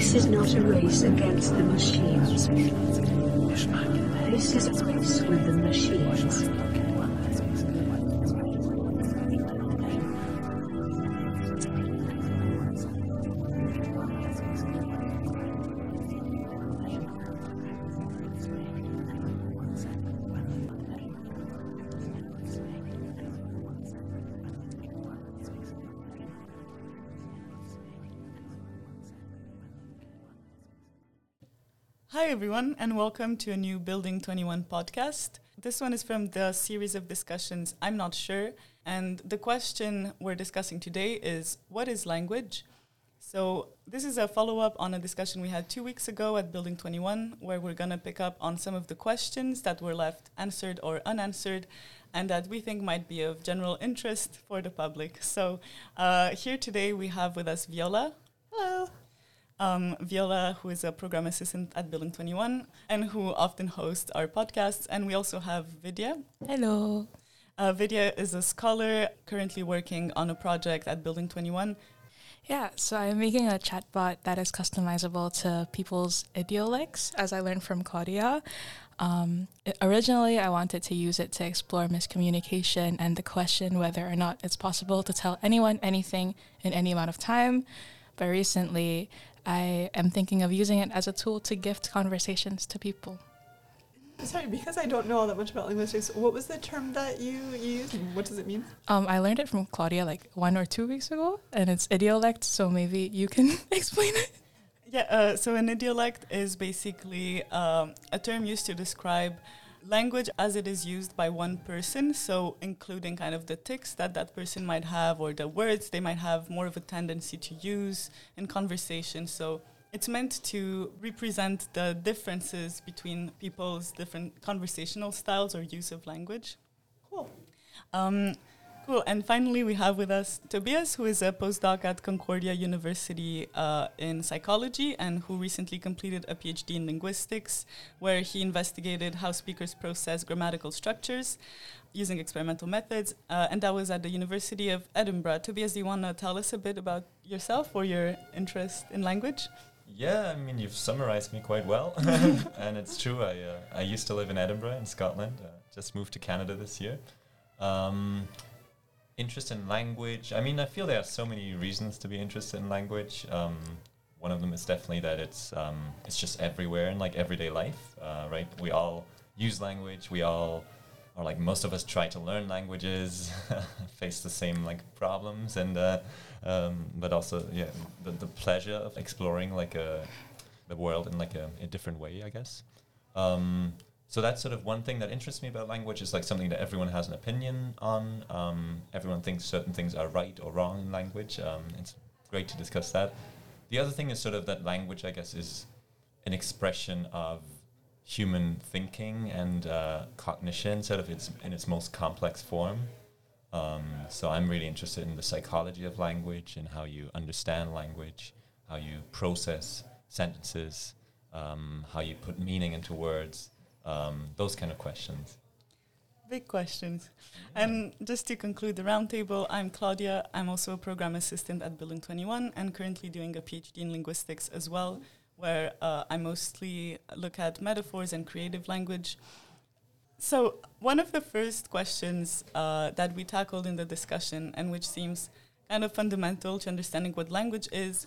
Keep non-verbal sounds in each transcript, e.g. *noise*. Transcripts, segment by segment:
This is not a race against the machines. This is a race with the machines. Everyone, and welcome to a new Building 21 podcast. This one is from the series of discussions I'm Not Sure. And the question we're discussing today is What is language? So, this is a follow up on a discussion we had two weeks ago at Building 21, where we're going to pick up on some of the questions that were left answered or unanswered and that we think might be of general interest for the public. So, uh, here today we have with us Viola. Hello um, Viola, who is a program assistant at Building 21 and who often hosts our podcasts. And we also have Vidya. Hello. Uh, Vidya is a scholar currently working on a project at Building 21. Yeah, so I'm making a chatbot that is customizable to people's idiolects, as I learned from Claudia. Um, originally, I wanted to use it to explore miscommunication and the question whether or not it's possible to tell anyone anything in any amount of time. But recently, I am thinking of using it as a tool to gift conversations to people. Sorry, because I don't know all that much about linguistics, what was the term that you used? and What does it mean? Um, I learned it from Claudia like one or two weeks ago, and it's idiolect, so maybe you can *laughs* explain it. Yeah, uh, so an idiolect is basically um, a term used to describe language as it is used by one person, so including kind of the tics that that person might have or the words they might have more of a tendency to use in conversation. So it's meant to represent the differences between people's different conversational styles or use of language. Cool. Um, cool. And finally, we have with us Tobias, who is a postdoc at Concordia University uh, in psychology and who recently completed a PhD in linguistics, where he investigated how speakers process grammatical structures using experimental methods. Uh, and that was at the University of Edinburgh. Tobias, do you want to tell us a bit about yourself or your interest in language? Yeah, I mean you've summarized me quite well, *laughs* *laughs* and it's true. I uh, I used to live in Edinburgh in Scotland. Uh, just moved to Canada this year. Um, interest in language. I mean, I feel there are so many reasons to be interested in language. Um, one of them is definitely that it's um, it's just everywhere in like everyday life, uh, right? We all use language. We all or like most of us try to learn languages, *laughs* face the same like problems, and uh, um, but also yeah, the, the pleasure of exploring like a the world in like a, a different way, I guess. Um, so that's sort of one thing that interests me about language is like something that everyone has an opinion on. Um, everyone thinks certain things are right or wrong in language. Um, it's great to discuss that. The other thing is sort of that language, I guess, is an expression of human thinking and uh, cognition, sort of its in its most complex form. Um, so I'm really interested in the psychology of language and how you understand language, how you process sentences, um, how you put meaning into words, um, those kind of questions. Big questions. And just to conclude the roundtable, I'm Claudia. I'm also a program assistant at Building 21 and currently doing a PhD in linguistics as well, where uh, I mostly look at metaphors and creative language. So, one of the first questions uh, that we tackled in the discussion, and which seems kind of fundamental to understanding what language is,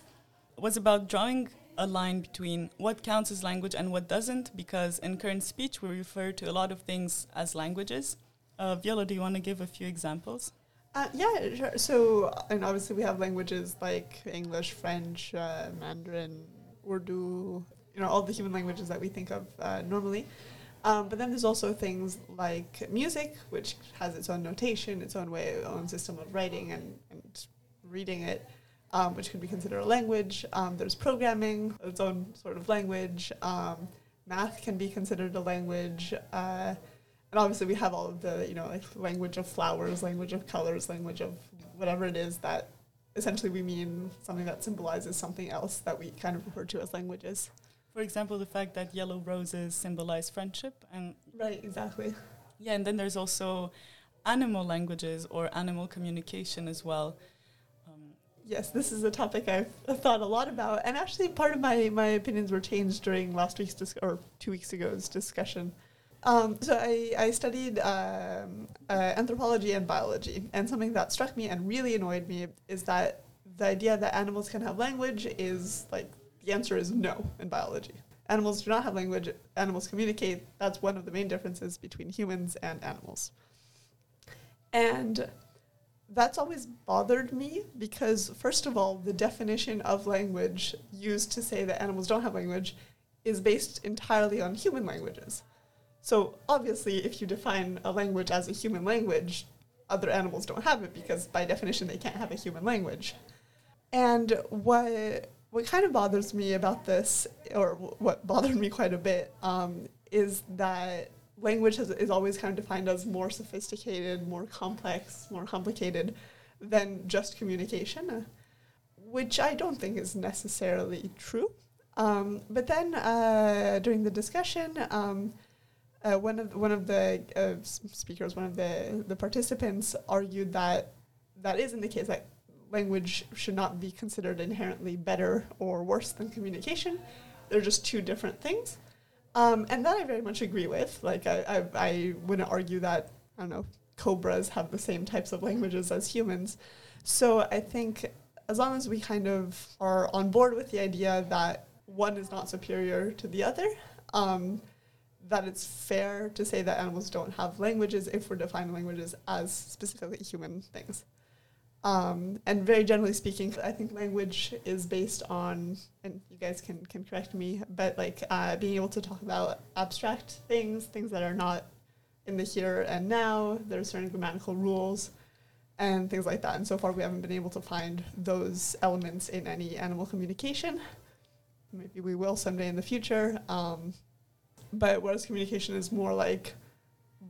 was about drawing a line between what counts as language and what doesn't, because in current speech we refer to a lot of things as languages. Uh, Viola, do you want to give a few examples? Uh, yeah, sure. So, and obviously we have languages like English, French, uh, Mandarin, Urdu, you know, all the human languages that we think of uh, normally. Um, but then there's also things like music, which has its own notation, its own way, its own system of writing and, and reading it, um, which could be considered a language. Um, there's programming, its own sort of language. Um, math can be considered a language. Uh, and obviously we have all of the, you know, like language of flowers, language of colors, language of whatever it is that essentially we mean something that symbolizes something else that we kind of refer to as languages. For example, the fact that yellow roses symbolize friendship, and Right, exactly. yeah, and then there's also animal languages or animal communication as well. Yes, this is a topic I've thought a lot about, and actually, part of my my opinions were changed during last week's dis- or two weeks ago's discussion. Um, so I, I studied um, uh, anthropology and biology, and something that struck me and really annoyed me is that the idea that animals can have language is like the answer is no in biology. Animals do not have language. Animals communicate. That's one of the main differences between humans and animals. And that's always bothered me because, first of all, the definition of language used to say that animals don't have language is based entirely on human languages. So, obviously, if you define a language as a human language, other animals don't have it because, by definition, they can't have a human language. And what what kind of bothers me about this, or what bothered me quite a bit, um, is that language has, is always kind of defined as more sophisticated, more complex, more complicated than just communication, uh, which I don't think is necessarily true. Um, but then uh, during the discussion, um, uh, one of one of the uh, speakers, one of the the participants, argued that that isn't the case. That language should not be considered inherently better or worse than communication. They're just two different things. Um, and that I very much agree with. Like, I, I, I wouldn't argue that, I don't know, cobras have the same types of languages as humans. So I think as long as we kind of are on board with the idea that one is not superior to the other, um, that it's fair to say that animals don't have languages if we're defining languages as specifically human things. Um, and very generally speaking, I think language is based on, and you guys can, can correct me, but like uh, being able to talk about abstract things, things that are not in the here and now. There are certain grammatical rules and things like that. And so far, we haven't been able to find those elements in any animal communication. Maybe we will someday in the future. Um, but whereas communication is more like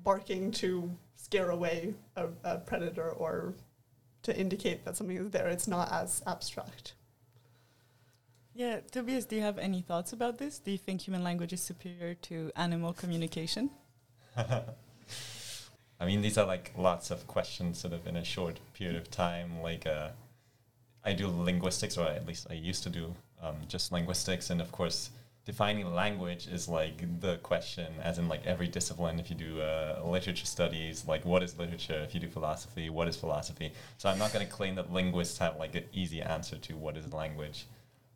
barking to scare away a, a predator or to indicate that something is there. It's not as abstract. Yeah, Tobias, do you have any thoughts about this? Do you think human language is superior to animal communication? *laughs* I mean, these are like lots of questions sort of in a short period of time. Like, uh, I do linguistics, or at least I used to do um, just linguistics, and of course, defining language is like the question, as in like every discipline. If you do uh, literature studies, like what is literature? If you do philosophy, what is philosophy? So I'm not going to claim that linguists have like an easy answer to what is language.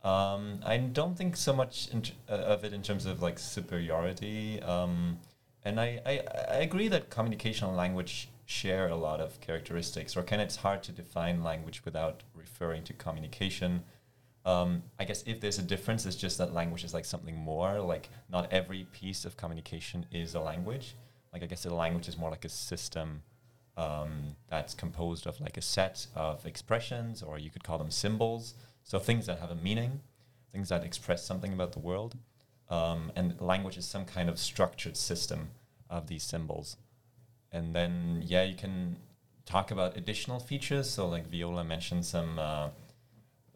Um, I don't think so much in uh, of it in terms of like superiority. Um, and I, I, I agree that communication and language share a lot of characteristics, or can it's hard to define language without referring to communication. Um, I guess if there's a difference, it's just that language is like something more. Like not every piece of communication is a language. Like I guess a language is more like a system um, that's composed of like a set of expressions, or you could call them symbols. So things that have a meaning, things that express something about the world. Um, and language is some kind of structured system of these symbols. And then yeah, you can talk about additional features. So like Viola mentioned some. Uh,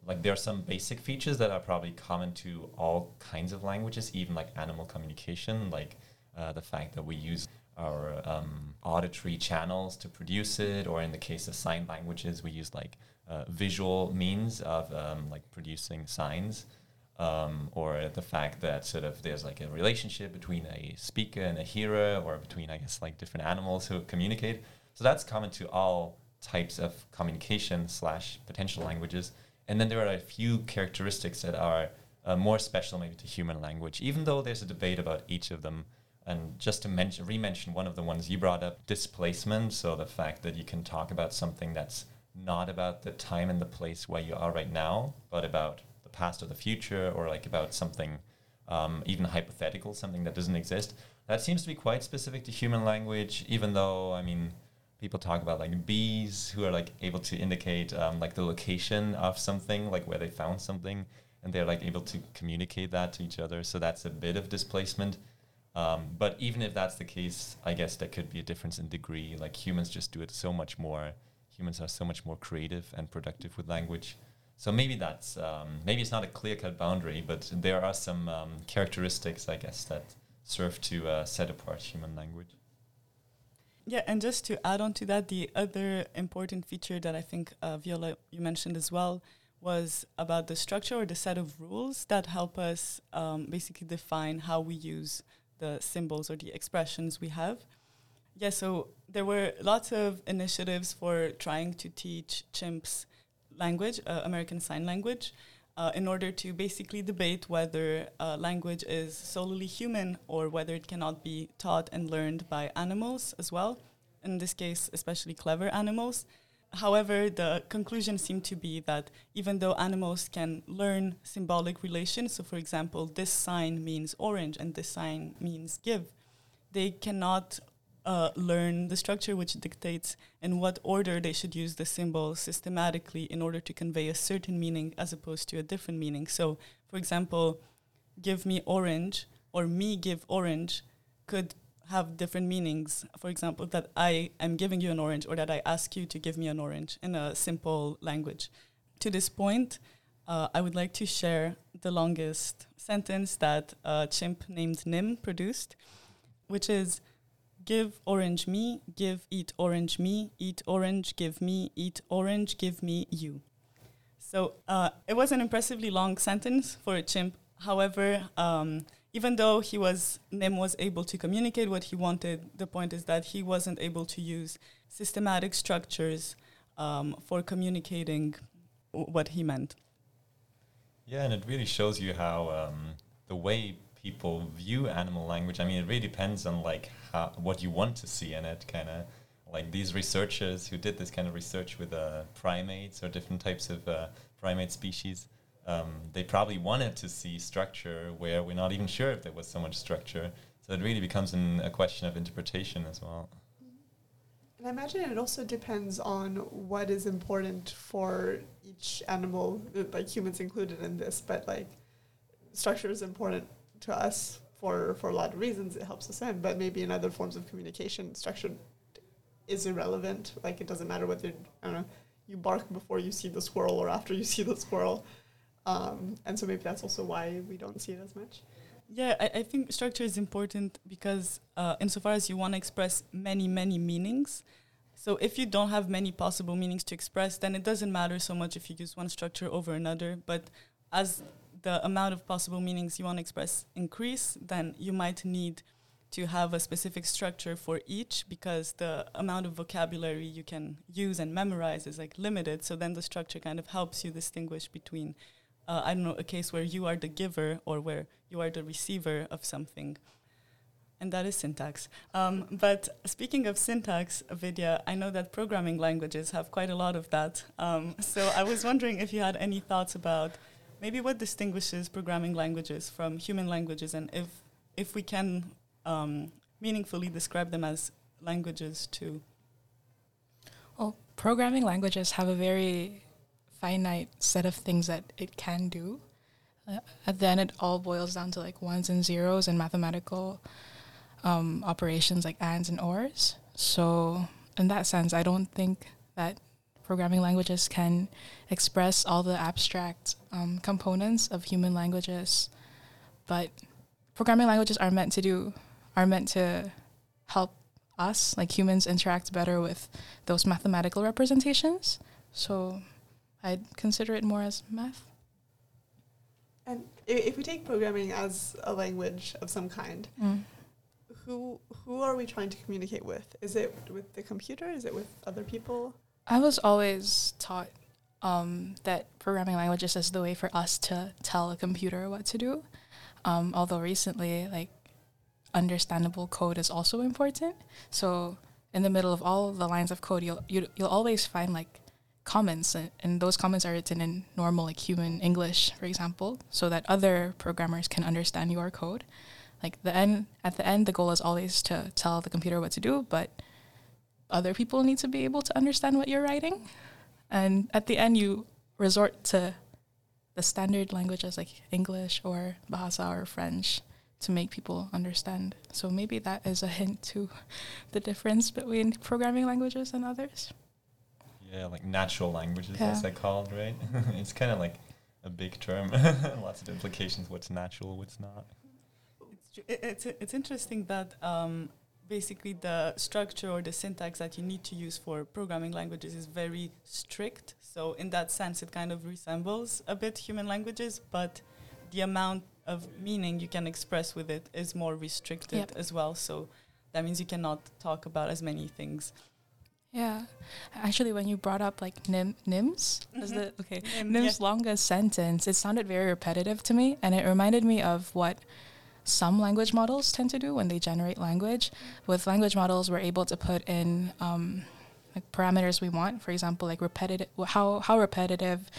like there are some basic features that are probably common to all kinds of languages, even like animal communication, like uh, the fact that we use our um, auditory channels to produce it, or in the case of sign languages, we use like uh, visual means of um, like producing signs, um, or the fact that sort of there's like a relationship between a speaker and a hearer, or between I guess like different animals who communicate. So that's common to all types of communication slash potential languages. And then there are a few characteristics that are uh, more special maybe to human language, even though there's a debate about each of them. And just to mention, re-mention one of the ones you brought up, displacement. So the fact that you can talk about something that's not about the time and the place where you are right now, but about the past or the future, or like about something um, even hypothetical, something that doesn't exist. That seems to be quite specific to human language, even though, I mean, people talk about like bees who are like able to indicate um, like the location of something, like where they found something, and they're like able to communicate that to each other. So that's a bit of displacement. Um, but even if that's the case, I guess there could be a difference in degree. Like humans just do it so much more. Humans are so much more creative and productive with language. So maybe that's um, maybe it's not a clear cut boundary, but there are some um, characteristics, I guess, that serve to uh, set apart human language. Yeah, and just to add on to that, the other important feature that I think uh, Viola you mentioned as well was about the structure or the set of rules that help us um, basically define how we use the symbols or the expressions we have. Yeah, so there were lots of initiatives for trying to teach chimps language, uh, American Sign Language, uh, in order to basically debate whether uh, language is solely human or whether it cannot be taught and learned by animals as well. In this case, especially clever animals. However, the conclusion seemed to be that even though animals can learn symbolic relations, so for example, this sign means orange and this sign means give, they cannot uh, learn the structure which dictates in what order they should use the symbol systematically in order to convey a certain meaning as opposed to a different meaning. So, for example, give me orange or me give orange could have different meanings. For example, that I am giving you an orange or that I ask you to give me an orange in a simple language. To this point, uh, I would like to share the longest sentence that a chimp named Nim produced, which is give orange me, give eat orange me, eat orange, give me, eat orange, give me you. So uh, it was an impressively long sentence for a chimp. However, um, even though he was Nim was able to communicate what he wanted, the point is that he wasn't able to use systematic structures um, for communicating w- what he meant. Yeah, and it really shows you how um, the way people view animal language. I mean, it really depends on like how what you want to see in it. Kind of like these researchers who did this kind of research with uh, primates or different types of uh, primate species. Um, they probably wanted to see structure where we're not even sure if there was so much structure. So it really becomes an, a question of interpretation as well. And I imagine it also depends on what is important for each animal, uh, like humans included in this, but like structure is important to us for, for a lot of reasons. It helps us in, but maybe in other forms of communication, structure is irrelevant. Like it doesn't matter whether, I don't know, you bark before you see the squirrel or after you *laughs* see the squirrel. Um, and so maybe that's also why we don't see it as much. Yeah, I, I think structure is important because, uh, insofar as you want to express many, many meanings, so if you don't have many possible meanings to express, then it doesn't matter so much if you use one structure over another. But as the amount of possible meanings you want to express increase, then you might need to have a specific structure for each because the amount of vocabulary you can use and memorize is like limited. So then the structure kind of helps you distinguish between, uh, I don't know, a case where you are the giver or where you are the receiver of something. And that is syntax. Um, but speaking of syntax, Vidya, I know that programming languages have quite a lot of that. Um, so I was wondering if you had any thoughts about maybe what distinguishes programming languages from human languages, and if if we can um, meaningfully describe them as languages too. Well, programming languages have a very finite set of things that it can do. Uh, it all boils down to like ones and zeros and mathematical um, operations like ands and ors. So, in that sense, I don't think that programming languages can express all the abstract um, components of human languages, but programming languages are meant to do are meant to help us like humans interact better with those mathematical representations. So I'd consider it more as math. And if we take programming as a language of some kind, Mm. who who are we trying to communicate with? Is it with the computer? Is it with other people? I was always taught um, that programming languages is the way for us to tell a computer what to do. Um, although recently, like understandable code is also important. So in the middle of all the lines of code, you'll you, you'll always find like comments, and, and those comments are written in normal like human English, for example, so that other programmers can understand your code. Like the end, at the end, the goal is always to tell the computer what to do, but other people need to be able to understand what you're writing. And at the end, you resort to the standard languages like English or Bahasa or French to make people understand. So maybe that is a hint to the difference between programming languages and others. Yeah, like natural languages, Yeah. as they called, right? *laughs* it's kind of like a big term. *laughs* Lots of implications. What's natural, what's not. It's, it's, it's interesting that um, basically the structure or the syntax that you need to use for programming languages is very strict. So in that sense, it kind of resembles a bit human languages, but the amount of meaning you can express with it is more restricted Yep. as well. So that means you cannot talk about as many things. Yeah. Actually, when you brought up like nim, Nim's, is Mhm. the okay Nim, Nim's longest sentence, it sounded very repetitive to me, and it reminded me of what some language models tend to do when they generate language. With language models, we're able to put in um, like parameters we want. For example, like repetitive, how how repetitive.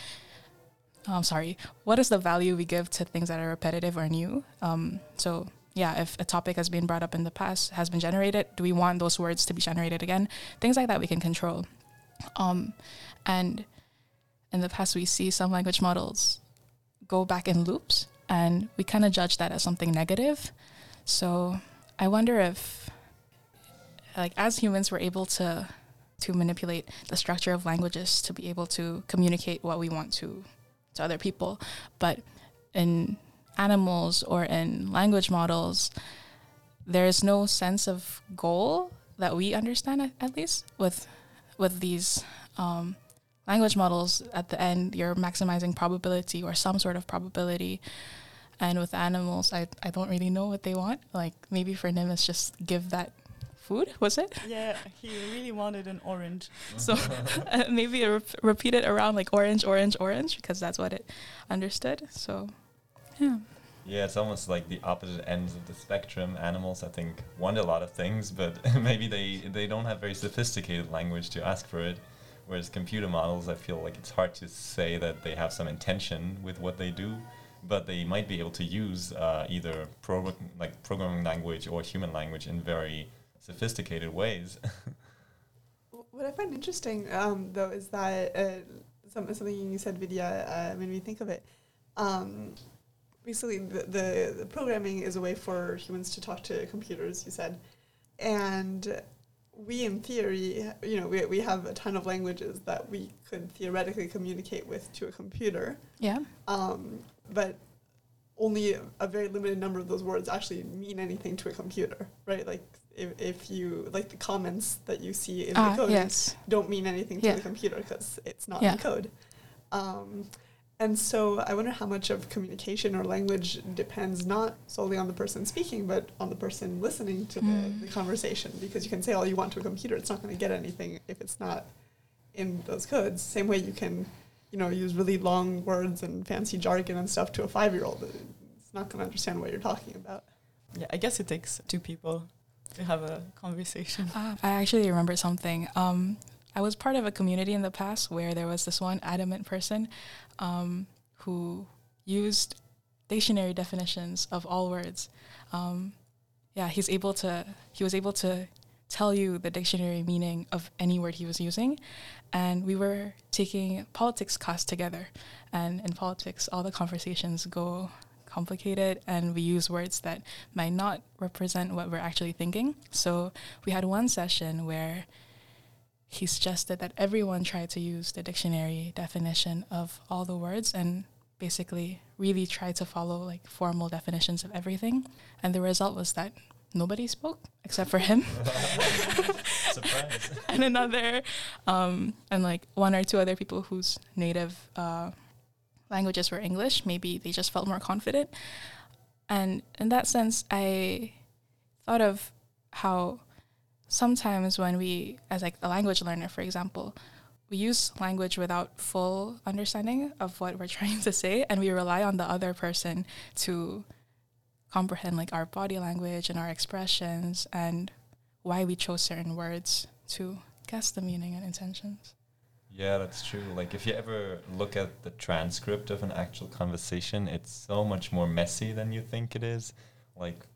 I'm sorry. What is the value we give to things that are repetitive or new? Um, so yeah, if a topic has been brought up in the past, has been generated, do we want those words to be generated again? Things like that we can control. Um, and in the past, we see some language models go back in loops, and we kind of judge that as something negative. So I wonder if, like, as humans, we're able to to manipulate the structure of languages to be able to communicate what we want to to other people, but in animals or in language models, there is no sense of goal that we understand at, at least with with these um, language models. At the end you're maximizing probability or some sort of probability and with animals I, I don't really know what they want like maybe for them it's just give that food was it Yeah, he really wanted an orange. *laughs* so *laughs* uh, maybe re- repeat it around like orange orange orange because that's what it understood so yeah Yeah, it's almost like the opposite ends of the spectrum. Animals, I think, want a lot of things, but *laughs* maybe they, they don't have very sophisticated language to ask for it. Whereas computer models, I feel like it's hard to say that they have some intention with what they do, but they might be able to use uh, either progr- like programming language or human language in very sophisticated ways. *laughs* What I find interesting, um, though, is that uh, some, something you said, Vidya, uh, made me think of it. Um, basically, the, the, the programming is a way for humans to talk to computers, you said. And we, in theory, you know, we, we have a ton of languages that we could theoretically communicate with to a computer. yeah Um, but only a, very limited number of those words actually mean anything to a computer, right? Like if, if you like the comments that you see in ah the code yes don't mean anything to the computer because it's not Yeah. in code. Um, and so I wonder how much of communication or language depends not solely on the person speaking, but on the person listening to Mm. the, the conversation. Because you can say all you want to a computer, it's not going to get anything if it's not in those codes. Same way you can, you know, use really long words and fancy jargon and stuff to a five-year-old. It's not going to understand what you're talking about. Yeah, I guess it takes two people to have a conversation. *laughs* Ah, I actually remember something. Um, I was part of a community in the past where there was this one adamant person um, who used dictionary definitions of all words. Um, yeah, he's able to. He was able to tell you the dictionary meaning of any word he was using, and we were taking politics class together. And in politics, all the conversations go complicated, and we use words that might not represent what we're actually thinking. So we had one session where he suggested that everyone try to use the dictionary definition of all the words and basically really try to follow like formal definitions of everything. And the result was that nobody spoke except for him *laughs* Surprise. *laughs* and another um, and like one or two other people whose native uh, languages were English. Maybe they just felt more confident. And in that sense, I thought of how sometimes when we, as like a language learner, for example, we use language without full understanding of what we're *laughs* trying to say, and we rely on the other person to comprehend like our body language and our expressions and why we chose certain words to guess the meaning and intentions. Yeah, that's true. Like if you ever look at the transcript of an actual conversation, it's so much more messy than you think it is. Like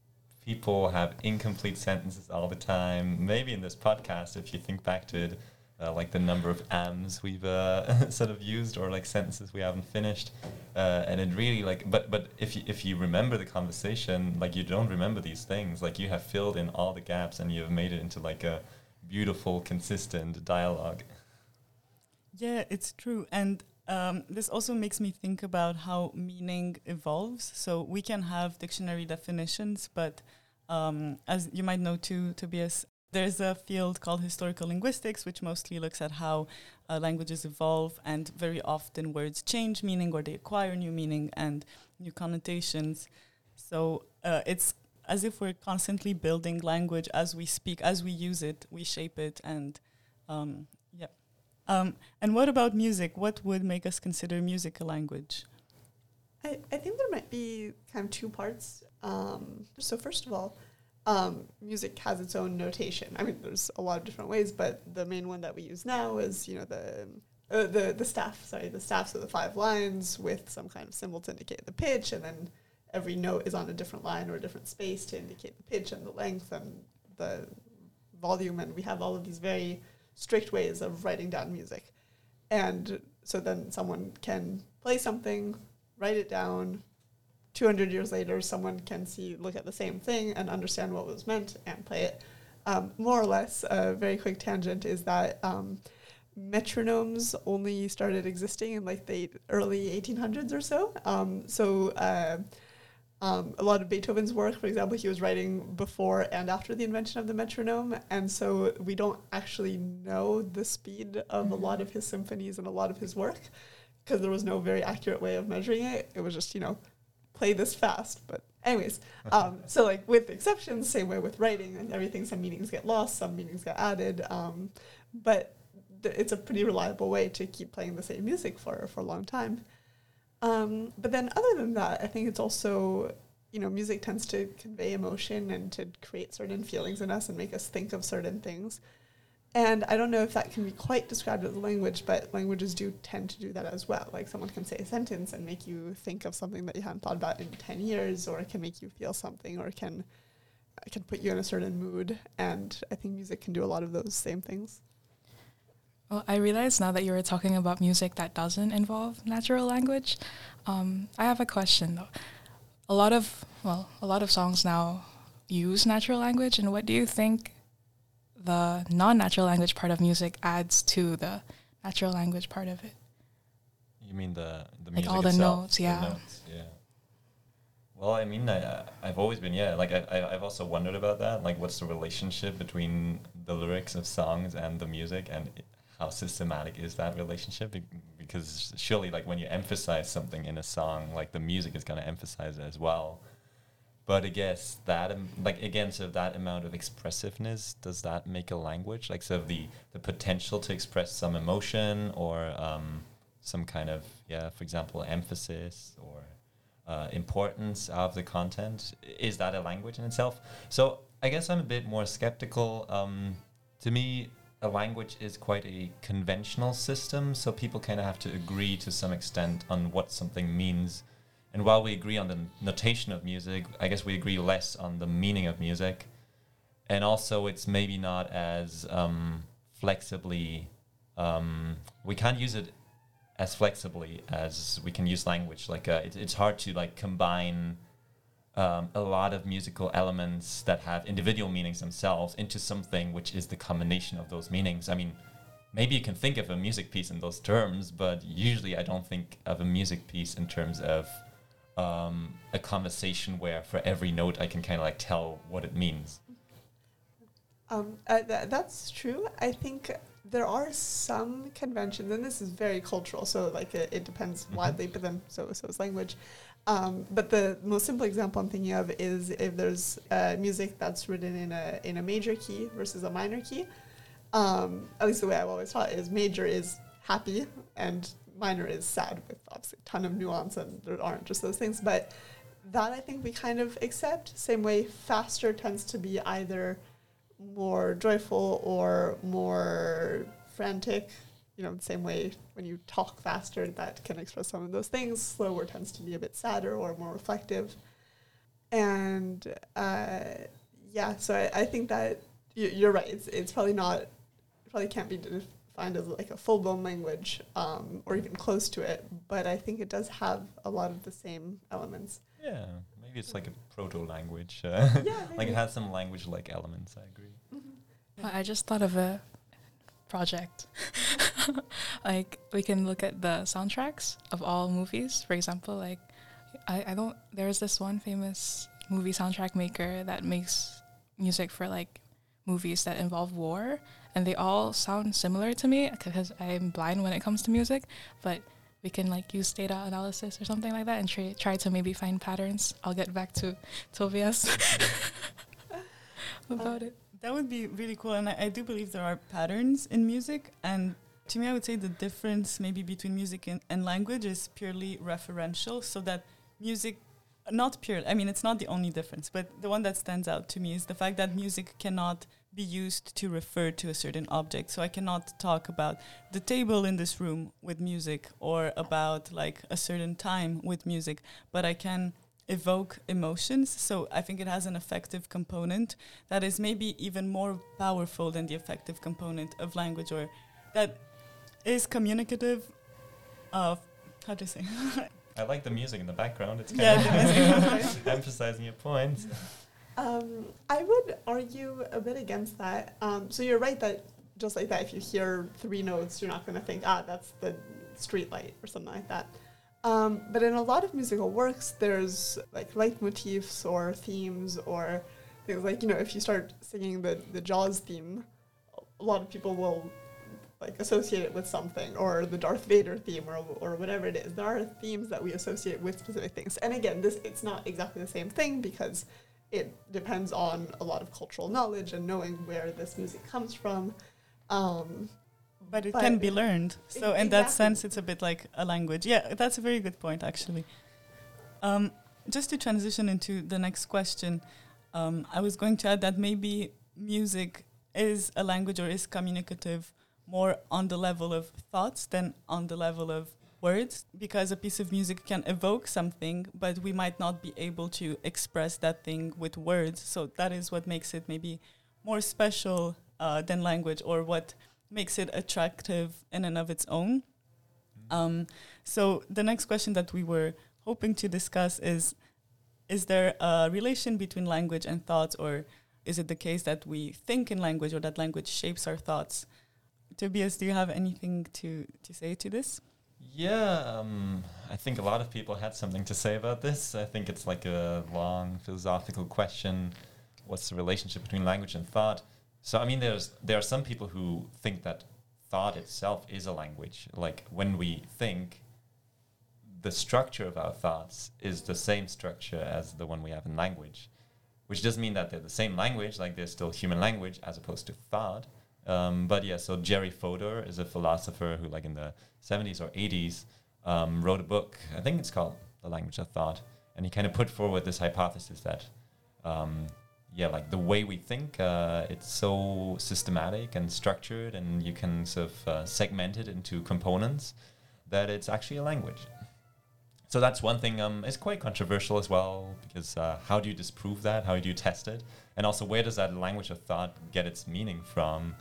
people have incomplete sentences all the time. Maybe in this podcast, if you think back to it, uh, like the number of ams we've uh, *laughs* sort of used or like sentences we haven't finished, uh, and it really like. But but if you if you remember the conversation, like you don't remember these things. Like you have filled in all the gaps and you have made it into like a beautiful, consistent dialogue. Yeah, it's true. And um, this also makes me think about how meaning evolves. So we can have dictionary definitions, but Um, as you might know too, Tobias, there's a field called historical linguistics, which mostly looks at how uh, languages evolve, and very often words change meaning or they acquire new meaning and new connotations. So uh, it's as if we're constantly building language as we speak, as we use it, we shape it, and um, yeah. Um, and what about music? What would make us consider music a language? I, I think there might be kind of two parts. Um, so first of all, um, music has its own notation. I mean, there's a lot of different ways, but the main one that we use now is, you know, the uh, the the staff. Sorry, the staffs of the five lines with some kind of symbol to indicate the pitch, and then every note is on a different line or a different space to indicate the pitch and the length and the volume. And we have all of these very strict ways of writing down music, and so then someone can play something, write it down, 200 years later, someone can see, look at the same thing and understand what was meant and play it. Um, more or less, a very quick tangent is that um, metronomes only started existing in like the early 1800s or so. Um, so uh, um, a lot of Beethoven's work, for example, he was writing before and after the invention of the metronome, and so we don't actually know the speed of a lot of his symphonies and a lot of his work because there was no very accurate way of measuring it. It was just you know play this fast. But anyways, um, so like with exceptions, same way with writing and everything. Some meanings get lost, some meanings get added. Um, but th- it's a pretty reliable way to keep playing the same music for for a long time. Um, but then other than that, I think it's also you know music tends to convey emotion and to create certain feelings in us and make us think of certain things. And I don't know if that can be quite described as language, but languages do tend to do that as well. Like someone can say a sentence and make you think of something that you hadn't thought about in 10 years, or it can make you feel something, or can, can put you in a certain mood. And I think music can do a lot of those same things. Well, I realize now that you were talking about music that doesn't involve natural language. Um, I have a question though. A lot of well, a lot of songs now use natural language, and what do you think the non-natural language part of music adds to the natural language part of it? You mean the the Like music all the itself, notes, yeah. notes, yeah. Well, I mean, I, I've always been yeah. Like I I've also wondered about that. Like, what's the relationship between the lyrics of songs and the music, and how systematic is that relationship? Because surely, like when you emphasize something in a song, like the music is going to emphasize it as well. But I guess that, um, like again, so that amount of expressiveness does that make a language? Like, so the the potential to express some emotion or um, some kind of yeah, for example, emphasis or uh, importance of the content is that a language in itself? So I guess I'm a bit more skeptical. Um, to me, a language is quite a conventional system, so people kind of have to agree to some extent on what something means. And while we agree on the notation of music, I guess we agree less on the meaning of music. And also, it's maybe not as um, flexibly. Um, we can't use it as flexibly as we can use language. Like, uh, it, it's hard to like combine um, a lot of musical elements that have individual meanings themselves into something which is the combination of those meanings. I mean, maybe you can think of a music piece in those terms, but usually I don't think of a music piece in terms of um, a conversation where for every note I can kind of like tell what it means. Um, uh, th- that's true. I think there are some conventions, and this is very cultural, so like it, it depends Mhm. widely. But then so so is language. Um, but the most simple example I'm thinking of is if there's uh, music that's written in a in a major key versus a minor key. Um, at least the way I've always taught is major is happy and minor is sad with obviously a ton of nuance and there aren't just those things. But that I think we kind of accept. Same way faster tends to be either more joyful or more frantic. You know, the same way when you talk faster, that can express some of those things. Slower tends to be a bit sadder or more reflective. And uh, yeah, so I, I think that you, you're right. It's, it's probably not, probably can't be defined as like a full blown language um, or even close to it, but I think it does have a lot of the same elements. Yeah, maybe it's like a proto language. Uh, *laughs* Yeah, like it has some language like elements, I agree. Well, I just thought of a project. *laughs* like we can look at the soundtracks of all movies. For example, like I, I don't there's this one famous movie soundtrack maker that makes music for like movies that involve war, and they all sound similar to me because I'm blind when it comes to music. But we can like use data analysis or something like that and try try to maybe find patterns. I'll get back to Tobias *laughs* about it. Uh, that would be really cool, and I, I do believe there are patterns in music. And to me, I would say the difference maybe between music and, and language is purely referential. So that music, not pure. I mean, it's not the only difference, but the one that stands out to me is the fact that music cannot be used to refer to a certain object. So I cannot talk about the table in this room with music or about like a certain time with music, but I can evoke emotions. So I think it has an affective component that is maybe even more powerful than the affective component of language or that is communicative of how do you say? *laughs* I like the music in the background. It's kind the of *laughs* *laughs* emphasizing your points. Um, I would argue a bit against that. Um, so you're right that just like that, if you hear three notes, you're not going to think, ah, that's the street light or something like that. Um, but in a lot of musical works, there's like leitmotifs or themes or things like, you know, if you start singing the, the Jaws theme, a lot of people will like associate it with something or the Darth Vader theme or, or whatever it is. There are themes that we associate with specific things. And again, this it's not exactly the same thing because it depends on a lot of cultural knowledge and knowing where this music comes from. Um, but it But- can be learned. So in that sense, it's a bit like a language. Yeah, that's a very good point, actually. Um, just to transition into the next question, um, I was going to add that maybe music is a language or is communicative more on the level of thoughts than on the level of words, because a piece of music can evoke something, but we might not be able to express that thing with words. So that is what makes it maybe more special uh, than language, or what makes it attractive in and of its own. Um, so the next question that we were hoping to discuss is: Is there a relation between language and thoughts, or is it the case that we think in language, or that language shapes our thoughts? Tobias, do you have anything to to say to this? Yeah, um, I think a lot of people had something to say about this. I think it's like a long philosophical question. What's the relationship between language and thought? So, I mean, there's there are some people who think that thought itself is a language. Like when we think, the structure of our thoughts is the same structure as the one we have in language, which doesn't mean that they're the same language. Like they're still human language as opposed to thought. Um, but yeah, so Jerry Fodor is a philosopher who, like in the 70s or 80s, um, wrote a book. I think it's called The Language of Thought. And he kind of put forward this hypothesis that, um, yeah, like the way we think, uh, it's so systematic and structured, and you can sort of uh, segment it into components that it's actually a language. So that's one thing. Um, it's quite controversial as well because uh, how do you disprove that? How do you test it? And also, where does that language of thought get its meaning from?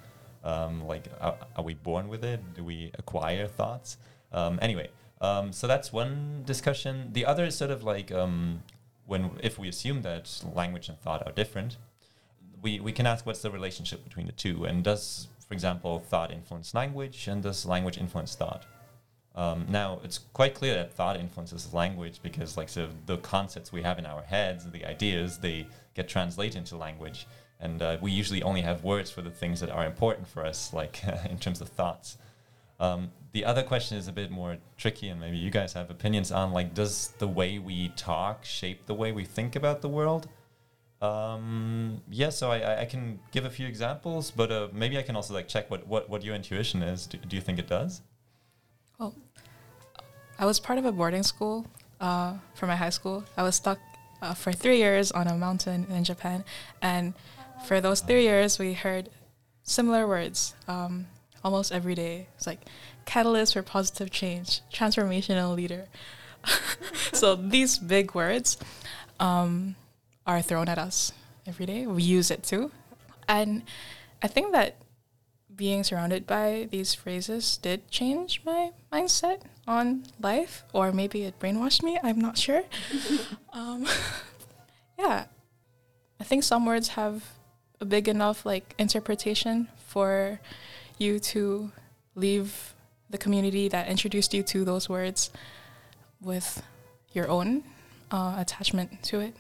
Um, like, are, are we born with it? Do we acquire thoughts? Um, anyway, um, so that's one discussion. The other is sort of like um, when if we assume that language and thought are different, we, we can ask what's the relationship between the two, and does, for example, thought influence language, and does language influence thought? Um, now, it's quite clear that thought influences language because, like, sort of the concepts we have in our heads, the ideas, they get translated into language. And uh, we usually only have words for the things that are important for us, like *laughs* in terms of thoughts. Um, the other question is a bit more tricky, and maybe you guys have opinions on, like, does the way we talk shape the way we think about the world? Um, yeah, so I, I- can give a few examples, but uh, maybe I can also like check what, what, what your intuition is. Do, do you think it does? Well, I was part of a boarding school uh, for my high school. I was stuck uh, for three years on a mountain in Japan, and for those three years, we heard similar words um, almost every day. It's like catalyst for positive change, transformational leader. *laughs* so these big words um, are thrown at us every day. We use it too, and I think that being surrounded by these phrases did change my mindset on life, or maybe it brainwashed me. I'm not sure. *laughs* um, *laughs* yeah, I think some words have a big enough like interpretation for you to leave the community that introduced you to those words with your own uh, attachment to it.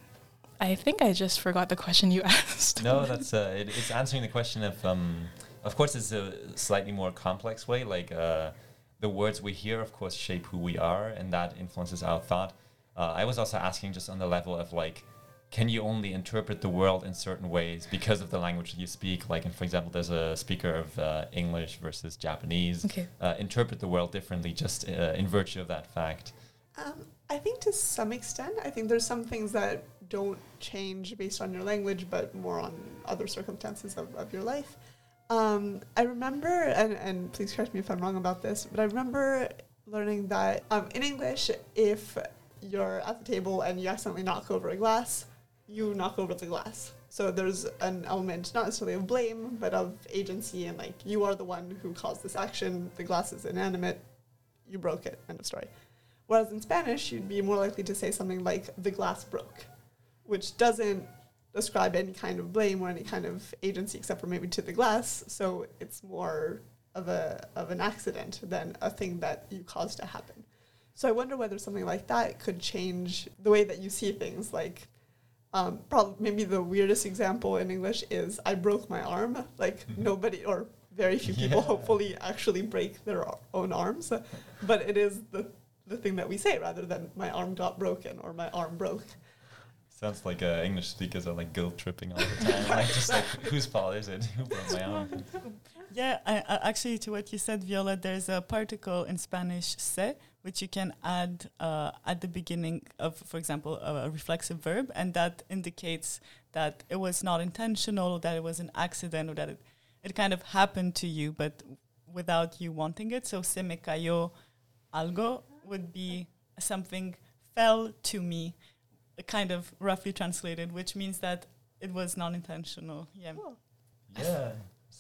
I think I just forgot the question you *laughs* asked. no, that's uh, it, it's answering the question of um, of course it's a slightly more complex way. Like uh, the words we hear, of course, shape who we are, and that influences our thought. Uh, I was also asking just on the level of like, can you only interpret the world in certain ways because of the language you speak? Like, for example, there's a speaker of uh, English versus Japanese. Okay. Uh, interpret the world differently just uh, in virtue of that fact. Um, I think to some extent, I think there's some things that don't change based on your language, but more on other circumstances of, of your life. Um, I remember, and, and please correct me if I'm wrong about this, but I remember learning that um, in English, if you're at the table and you accidentally knock over a glass, you knock over the glass. So there's an element not necessarily of blame, but of agency, and like you are the one who caused this action. The glass is inanimate. You broke it. End of story. Whereas in Spanish, you'd be more likely to say something like the glass broke, which doesn't describe any kind of blame or any kind of agency except for maybe to the glass. So it's more of a of an accident than a thing that you caused to happen. So I wonder whether something like that could change the way that you see things. Like, um, probably maybe the weirdest example in English is I broke my arm. Like nobody or very few people Yeah. hopefully actually break their own arms, but it is the the thing that we say rather than my arm got broken or my arm broke. Sounds like uh, English speakers are like guilt tripping all the time. like just like *laughs* whose fault is it? Who broke my arm? *laughs* Yeah, I, I, actually, to what you said, Viola, there's a particle in Spanish "se" which you can add uh, at the beginning of, for example, a, a reflexive verb, and that indicates that it was not intentional, that it was an accident, or that it, it kind of happened to you, but without you wanting it. So "se me cayó algo" would be something fell to me, uh, kind of roughly translated, which means that it was non intentional. Yeah. Yeah.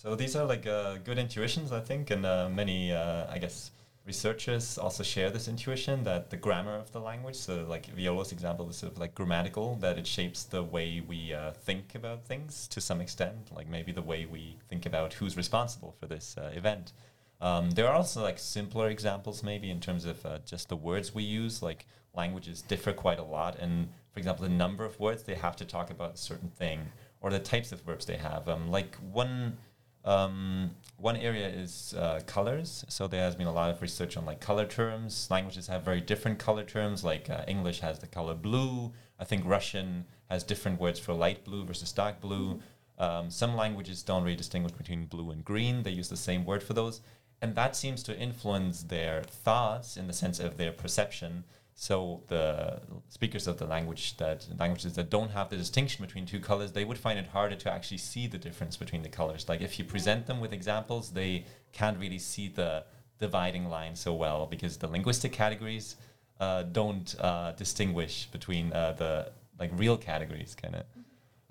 So these are like uh, good intuitions, I think, and uh, many, uh, I guess, researchers also share this intuition that the grammar of the language, so like Viola's example is sort of like grammatical, that it shapes the way we uh, think about things to some extent, like maybe the way we think about who's responsible for this uh, event. Um, there are also like simpler examples, maybe in terms of uh, just the words we use. Like languages differ quite a lot, and for example, the number of words they have to talk about a certain thing, or the types of verbs they have. Um, like one um, one area is uh, colors. So there has been a lot of research on like color terms. Languages have very different color terms. Like uh, English has the color blue. I think Russian has different words for light blue versus dark blue. Um, some languages don't really distinguish between blue and green. They use the same word for those, and that seems to influence their thoughts in the sense of their perception. So the speakers of the language that languages that don't have the distinction between two colors, they would find it harder to actually see the difference between the colors. Like if you present them with examples, they can't really see the dividing line so well because the linguistic categories uh, don't uh, distinguish between uh, the like real categories, kind of.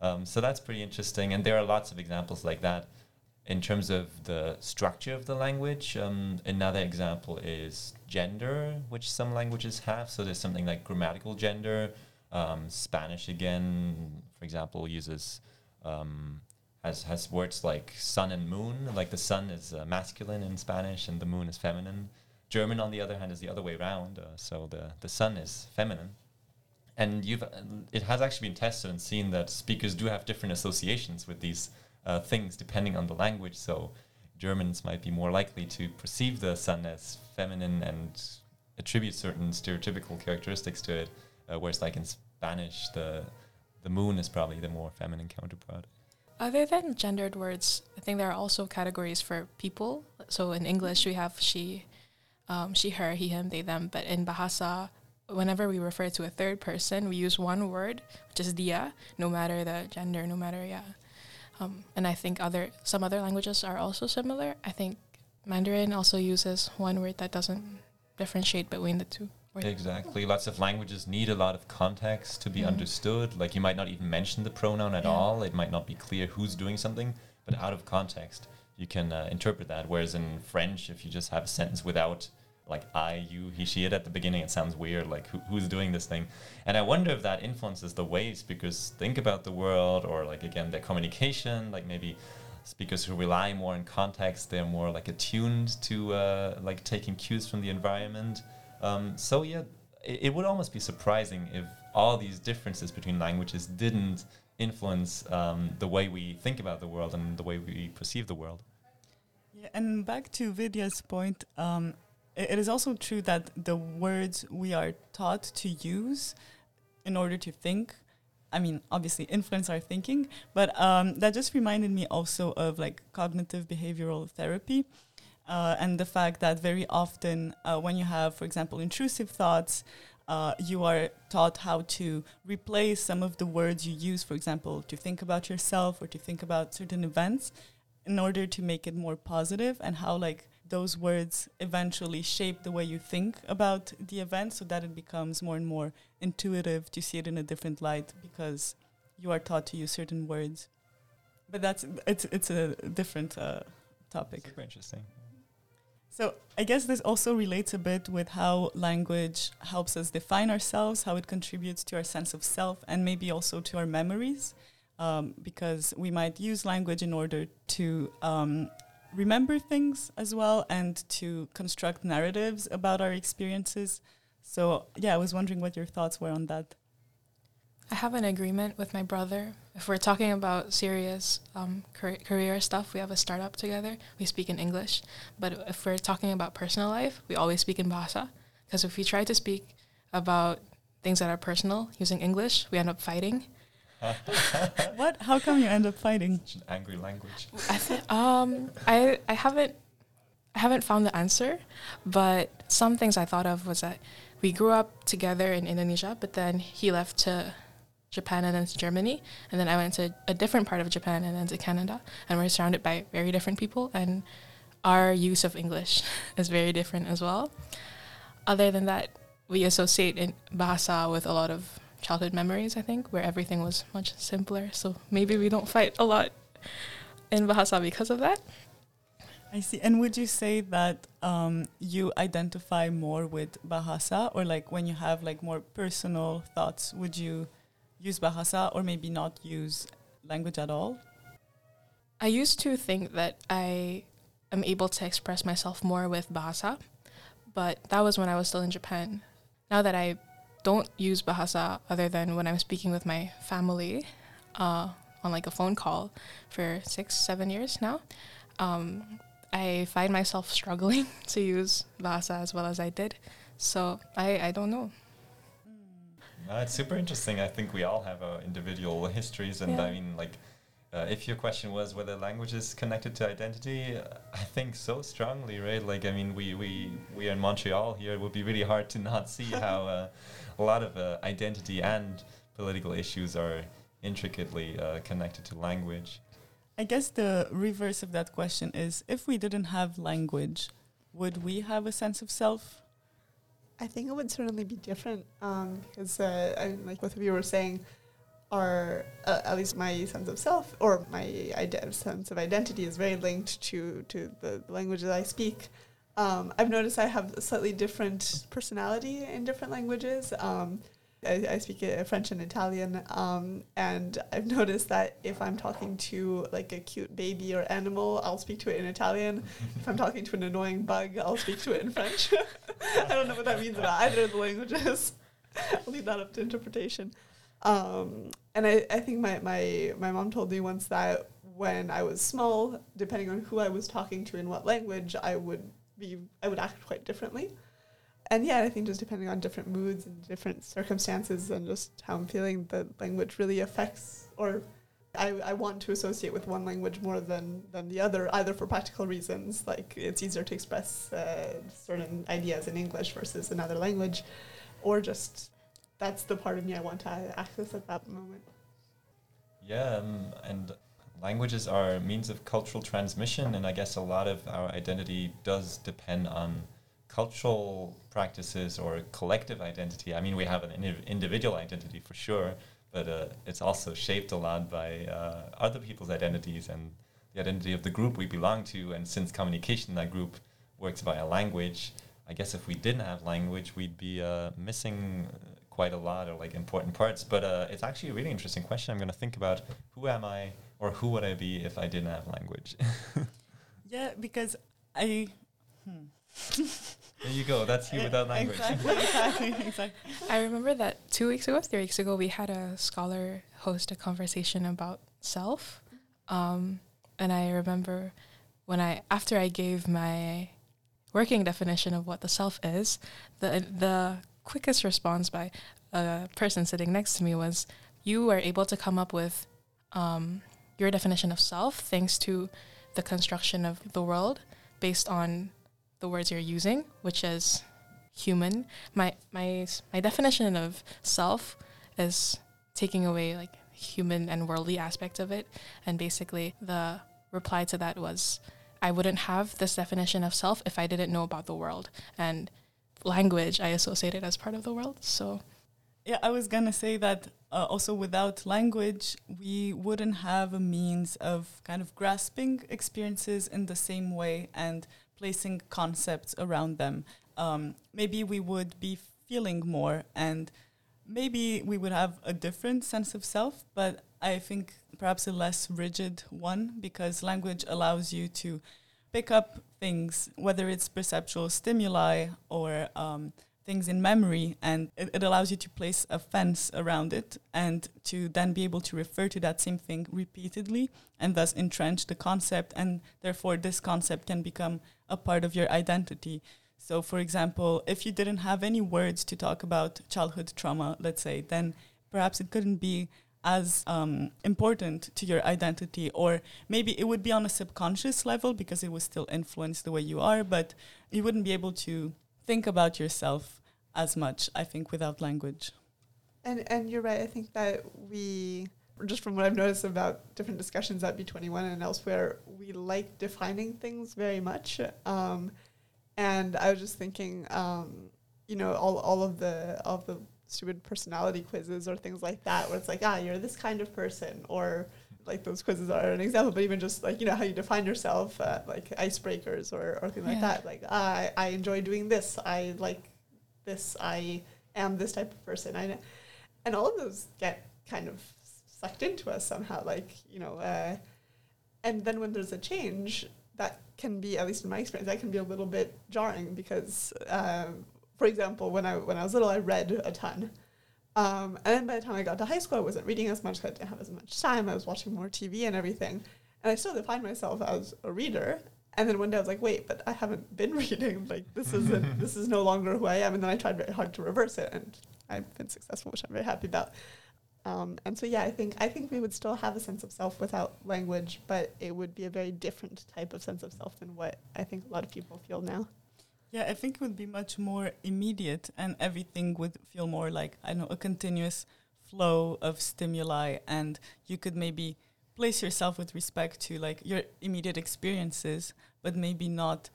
Um, so that's pretty interesting, and there are lots of examples like that. In terms of the structure of the language, um, another example is gender, which some languages have. So there's something like grammatical gender. Um, Spanish again, for example, uses um, has has words like sun and moon. Like the sun is uh, masculine in Spanish, and the moon is feminine. German, on the other hand, is the other way around. Uh, so the the sun is feminine and you've uh, it has actually been tested and seen that speakers do have different associations with these uh, things depending on the language. So Germans might be more likely to perceive the sun as feminine and attribute certain stereotypical characteristics to it, uh, whereas like in Spanish, the the moon is probably the more feminine counterpart. Other than gendered words, I think there are also categories for people. So in English, we have she, um, she, her, he, him, they, them. But in Bahasa, whenever we refer to a third person, we use one word, which is dia, no matter the gender, no matter yeah. Um, and I think other some other languages are also similar. I think Mandarin also uses one word that doesn't differentiate between the two. words. Exactly. Lots of languages need a lot of context to be Mhm. understood. Like you might not even mention the pronoun at Yeah. all. It might not be clear who's doing something, but out of context, you can uh, interpret that. Whereas in French, if you just have a sentence without like I, you, he, she, it at the beginning, it sounds weird. Like who, who's doing this thing? And I wonder if that influences the way speakers think about the world, or like again their communication. Like maybe speakers who rely more on context, they're more like attuned to uh, like taking cues from the environment. Um, so yeah, it, it would almost be surprising if all these differences between languages didn't influence um, the way we think about the world and the way we perceive the world. Yeah, and back to Vidya's point, um, it is also true that the words we are taught to use in order to think, I mean, obviously influence our thinking, but um, that just reminded me also of like cognitive behavioral therapy. Uh, and the fact that very often, uh, when you have, for example, intrusive thoughts, uh, you are taught how to replace some of the words you use, for example, to think about yourself or to think about certain events in order to make it more positive and how like those words eventually shape the way you think about the event so that it becomes more and more intuitive to see it in a different light because you are taught to use certain words. But that's it's it's a different uh, topic. Super interesting. so I guess this also relates a bit with how language helps us define ourselves, how it contributes to our sense of self, and maybe also to our memories, um, because we might use language in order to um, remember things as well and to construct narratives about our experiences. So yeah, I was wondering what your thoughts were on that. I have an agreement with my brother. If we're talking about serious um, car- career stuff, we have a startup together. We speak in English. But if we're talking about personal life, we always speak in Bahasa. Because if we try to speak about things that are personal using English, we end up fighting. *laughs* what? How come you end up fighting? Such an angry language. I think um, I I haven't I haven't found the answer, but some things I thought of was that we grew up together in Indonesia, but then he left to Japan and then to Germany, and then I went to a different part of Japan and then to Canada, and we're surrounded by very different people, and our use of English *laughs* is very different as well. Other than that, we associate in Bahasa with a lot of childhood memories, I think, where everything was much simpler. So maybe we don't fight a lot in Bahasa because of that. I see. And would you say that um, you identify more with Bahasa, or like when you have like more personal thoughts, would you use Bahasa or maybe not use language at all? I used to think that I am able to express myself more with Bahasa, but that was when I was still in Japan. Now that I don't use Bahasa other than when I'm speaking with my family uh, on like a phone call for six, seven years now, um, I find myself struggling *laughs* to use Bahasa as well as I did. So I, I don't know. Uh, it's super interesting. I think we all have our individual histories, and I mean, like, uh, if your question was whether language is connected to identity, uh, I think so strongly, right? Like, I mean, we we we are in Montreal here. It would be really hard to not see *laughs* how uh, a lot of uh, identity and political issues are intricately uh, connected to language. I guess the reverse of that question is if we didn't have language, would we have a sense of self? I think it would certainly be different um, because, uh, I, like both of you were saying, our uh, at least my sense of self or my sense of identity is very linked to to the language that I speak. Um, I've noticed I have a slightly different personality in different languages. Um, I, I speak uh, French and Italian, um, and I've noticed that if I'm talking to like a cute baby or animal, I'll speak to it in Italian. if I'm talking to an annoying bug, I'll speak to it in French. *laughs* I don't know what that means about either of the languages. *laughs* I'll leave that up to interpretation. Um, and I, I think my, my, my mom told me once that when I was small, depending on who I was talking to in what language, I would be I would act quite differently. And yeah, I think just depending on different moods and different circumstances and just how I'm feeling, the language really affects or I, I want to associate with one language more than, than the other, either for practical reasons, like it's easier to express uh, certain ideas in English versus another language, or just that's the part of me I want to access at that moment. Yeah, um, and languages are means of cultural transmission, and I guess a lot of our identity does depend on cultural practices or collective identity. I mean, we have an indiv- individual identity for sure, but uh, it's also shaped a lot by uh, other people's identities and the identity of the group we belong to. And since communication in that group works via language, I guess if we didn't have language, we'd be uh, missing quite a lot of like important parts. But uh, it's actually a really interesting question. I'm going to think about who am I or who would I be if I didn't have language. *laughs* Yeah, because I. Hmm. There you go. That's you *laughs* without language. Exactly, exactly, *laughs* exactly. I remember that two weeks ago, three weeks ago, we had a scholar host a conversation about self. Um, and I remember when I, after I gave my working definition of what the self is, the, the quickest response by a person sitting next to me was, You were able to come up with um, your definition of self thanks to the construction of the world based on the words you're using, which is human. My my my definition of self is taking away like human and worldly aspect of it, and basically the reply to that was, I wouldn't have this definition of self if I didn't know about the world and language. I associate it as part of the world, so. Yeah, I was gonna say that uh, also without language, we wouldn't have a means of kind of grasping experiences in the same way and placing concepts around them. Um, maybe we would be feeling more and maybe we would have a different sense of self, but I think perhaps a less rigid one because language allows you to pick up things, whether it's perceptual stimuli or um, things in memory, and it, it allows you to place a fence around it and to then be able to refer to that same thing repeatedly and thus entrench the concept, and therefore this concept can become a part of your identity. So, for example, if you didn't have any words to talk about childhood trauma, let's say, then perhaps it couldn't be as um, important to your identity, or maybe it would be on a subconscious level because it would still influence the way you are, but you wouldn't be able to think about yourself as much, I think, without language. And and you're right. I think that we just from what I've noticed about different discussions at B21 and elsewhere, we like defining things very much. Um, and I was just thinking, um, you know, all, all of the all of the stupid personality quizzes or things like that, where it's like, ah, you're this kind of person, or like those quizzes are an example, but even just like you know how you define yourself, uh, like icebreakers or or things like that. Like ah, I I enjoy doing this. I like this. I am this type of person. I and all of those get kind of sucked into us somehow. Like you know, uh, and then when there's a change, that can be at least in my experience, that can be a little bit jarring because, um, for example, when I when I was little, I read a ton. Um, and then by the time I got to high school, I wasn't reading as much. I didn't have as much time. I was watching more TV and everything. And I still defined myself as a reader. And then one day I was like, wait, but I haven't been *laughs* reading. Like this isn't. *laughs* this is no longer who I am. And then I tried very hard to reverse it, and I've been successful, which I'm very happy about. Um, and so yeah, I think I think we would still have a sense of self without language, but it would be a very different type of sense of self than what I think a lot of people feel now. Yeah, I think it would be much more immediate and everything would feel more like, I know, a continuous flow of stimuli and you could maybe place yourself with respect to like your immediate experiences, but maybe not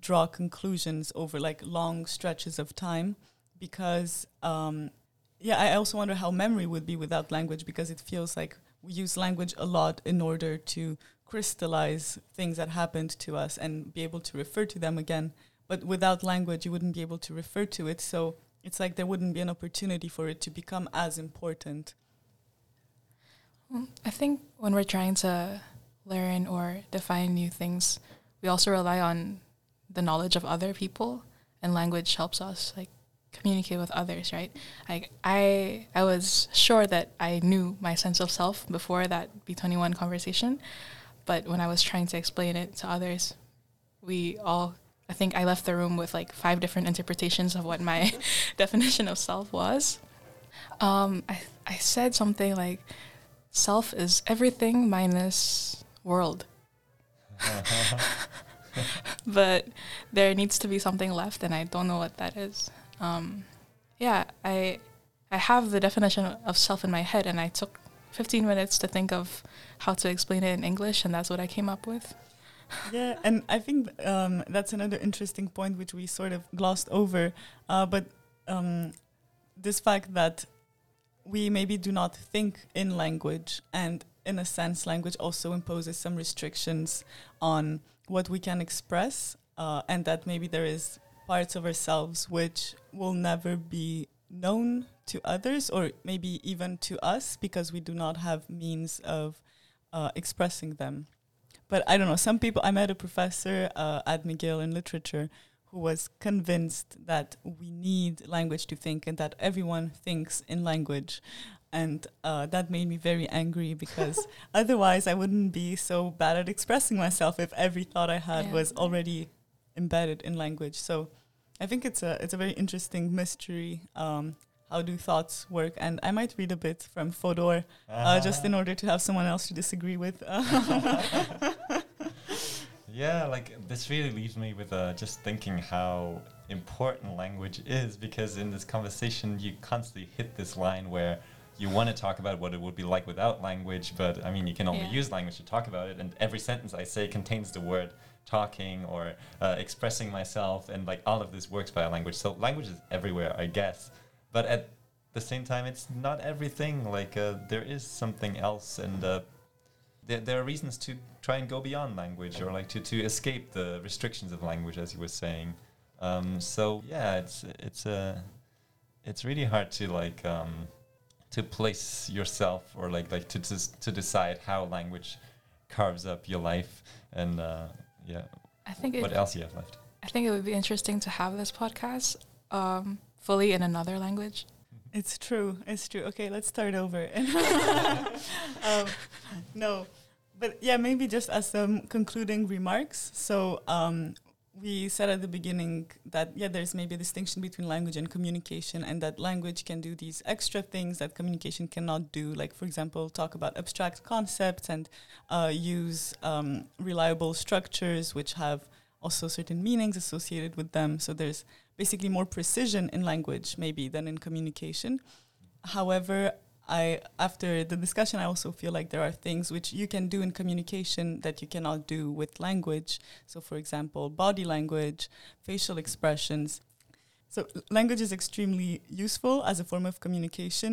draw conclusions over like long stretches of time because um yeah, I also wonder how memory would be without language because it feels like we use language a lot in order to crystallize things that happened to us and be able to refer to them again. But without language, you wouldn't be able to refer to it. So it's like there wouldn't be an opportunity for it to become as important. I think when we're trying to learn or define new things, we also rely on the knowledge of other people, and language helps us like communicate with others, right? Like I, I was sure that I knew my sense of self before that B twenty one conversation, but when I was trying to explain it to others, we all. I think I left the room with like five different interpretations of what my *laughs* definition of self was. Um, I I said something like, self is everything minus world. *laughs* but there needs to be something left, and I don't know what that is. Um, yeah, I I have the definition of self in my head, and I took 15 minutes to think of how to explain it in English, and that's what I came up with. Yeah, and I think um, that's another interesting point which we sort of glossed over. Uh, but um, this fact that we maybe do not think in language, and in a sense, language also imposes some restrictions on what we can express, uh, and that maybe there is parts of ourselves which will never be known to others, or maybe even to us, because we do not have means of uh, expressing them but I don't know. Some people. I met a professor uh, at McGill in literature who was convinced that we need language to think and that everyone thinks in language. And uh, that made me very angry because *laughs* otherwise I wouldn't be so bad at expressing myself if every thought I had Yeah. was already embedded in language. So I think it's a it's a very interesting mystery. Um, how do thoughts work? And I might read a bit from Fodor uh, just in order to have someone else to disagree with. *laughs* *laughs* Yeah, like this really leaves me with uh, just thinking how important language is because in this conversation you constantly hit this line where you want to talk about what it would be like without language, but I mean you can only Yeah. use language to talk about it, and every sentence I say contains the word talking or uh, expressing myself, and like all of this works by language. So language is everywhere, I guess, but at the same time, it's not everything. Like uh, there is something else, and uh, there, there are reasons to try and go beyond language or like to, to escape the restrictions of language as you were saying um, so yeah it's it's uh, it's really hard to like um, to place yourself or like like to to, to decide how language carves up your life and uh, yeah I think it, what else you have left I think it would be interesting to have this podcast um, fully in another language. It's true. It's true. Okay, let's start over. *laughs* um, no, but yeah, maybe just as some concluding remarks. So um, we said at the beginning that yeah, there's maybe a distinction between language and communication, and that language can do these extra things that communication cannot do. Like for example, talk about abstract concepts and uh, use um, reliable structures, which have also certain meanings associated with them. So there's basically more precision in language maybe than in communication. However, I after the discussion I also feel like there are things which you can do in communication that you cannot do with language. So for example, body language, facial expressions. So language is extremely useful as a form of communication,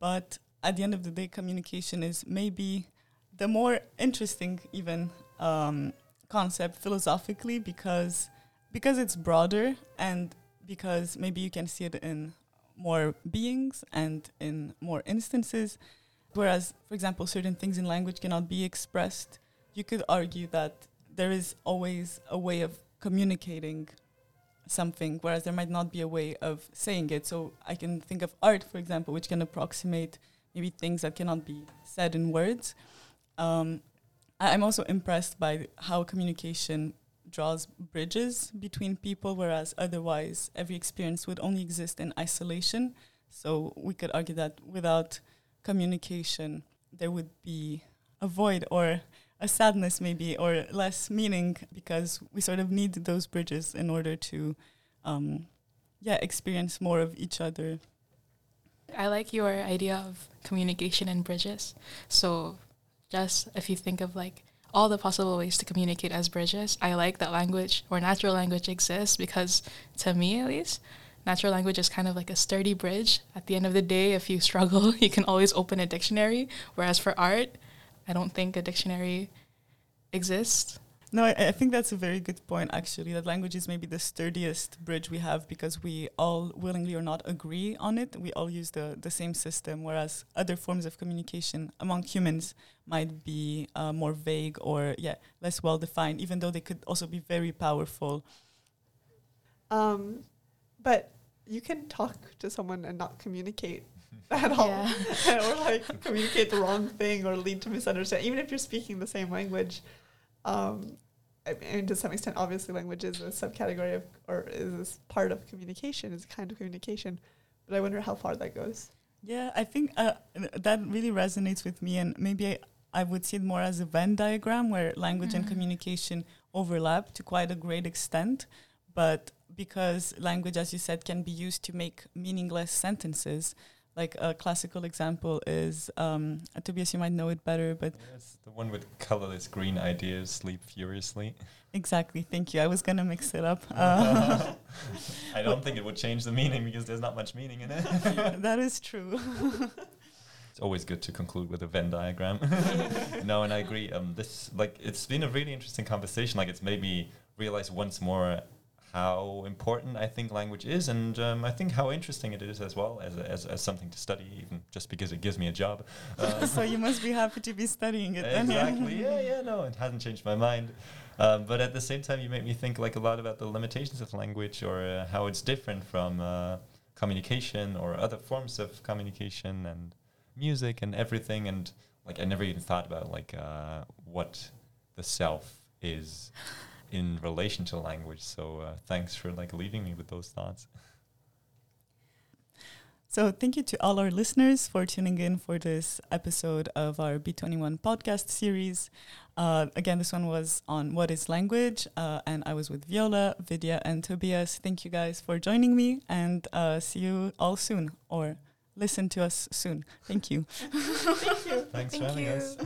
but at the end of the day communication is maybe the more interesting even um, concept philosophically because because it's broader and because maybe you can see it in more beings and in more instances. Whereas for example certain things in language cannot be expressed. You could argue that there is always a way of communicating something whereas there might not be a way of saying it. So i can think of art for example which can approximate maybe things that cannot be said in words. Um, I- I'm also impressed by how communication draws bridges between people, whereas otherwise every experience would only exist in isolation. So we could argue that without communication, there would be a void or a sadness, maybe, or less meaning, because we sort of need those bridges in order to, um, yeah, experience more of each other. I like your idea of communication and bridges. So, just if you think of like all the possible ways to communicate as bridges, I like that language or natural language exists because, to me at least, natural language is kind of like a sturdy bridge. At the end of the day, if you *laughs* struggle, you can always open a dictionary. Whereas for art, I don't think a dictionary exists. No, I, I think that's a very good point, actually. That language is maybe the sturdiest bridge we have because we all willingly or not agree on it. We all use the, the same system, whereas other forms of communication among humans might be uh, more vague or, yeah, less well defined, even though they could also be very powerful. Um, but you can talk to someone and not communicate *laughs* at all, Yeah. *laughs* or like communicate the wrong thing or lead to misunderstanding. Even if you're speaking the same language, um, I mean, to some extent, obviously, language is a subcategory of or is a part of communication, is a kind of communication. But I wonder how far that goes. Yeah, I think uh, that really resonates with me, and maybe I, I would see it more as a Venn diagram where language and Mhm. communication overlap to quite a great extent. But because language, as you said, can be used to make meaningless sentences, like a classical example is um, Tobias, you might know it better, but Yes, the one with colorless green ideas sleep furiously. exactly, thank you. I was to mix it up. Uh, *laughs* I don't think it would change the meaning because there's not much meaning in it. *laughs* that is true. *laughs* it's always good to conclude with a Venn diagram. no, and I agree. Um, this like it's been a really interesting conversation. Like it's made me realize once more how important I think language is, and um, I think how interesting it is as well as, as, as something to study, even just because it gives me a job. *laughs* Uh, so you must be happy to be studying it. exactly. *laughs* yeah, yeah. No, it hasn't changed my mind. Um, but at the same time, you make me think like a lot about the limitations of language or uh, how it's different from uh, communication or other forms of communication and music and everything. And like I never even thought about like uh, what the self is in relation to language. So uh, thanks for like leaving me with those thoughts. So, thank you to all our listeners for tuning in for this episode of our B21 podcast series. Uh, again, this one was on what is language, uh, and I was with Viola, Vidya, and Tobias. Thank you guys for joining me, and uh, see you all soon, or listen to us soon. Thank you. *laughs* Thank you. Thanks Thank for having you. us.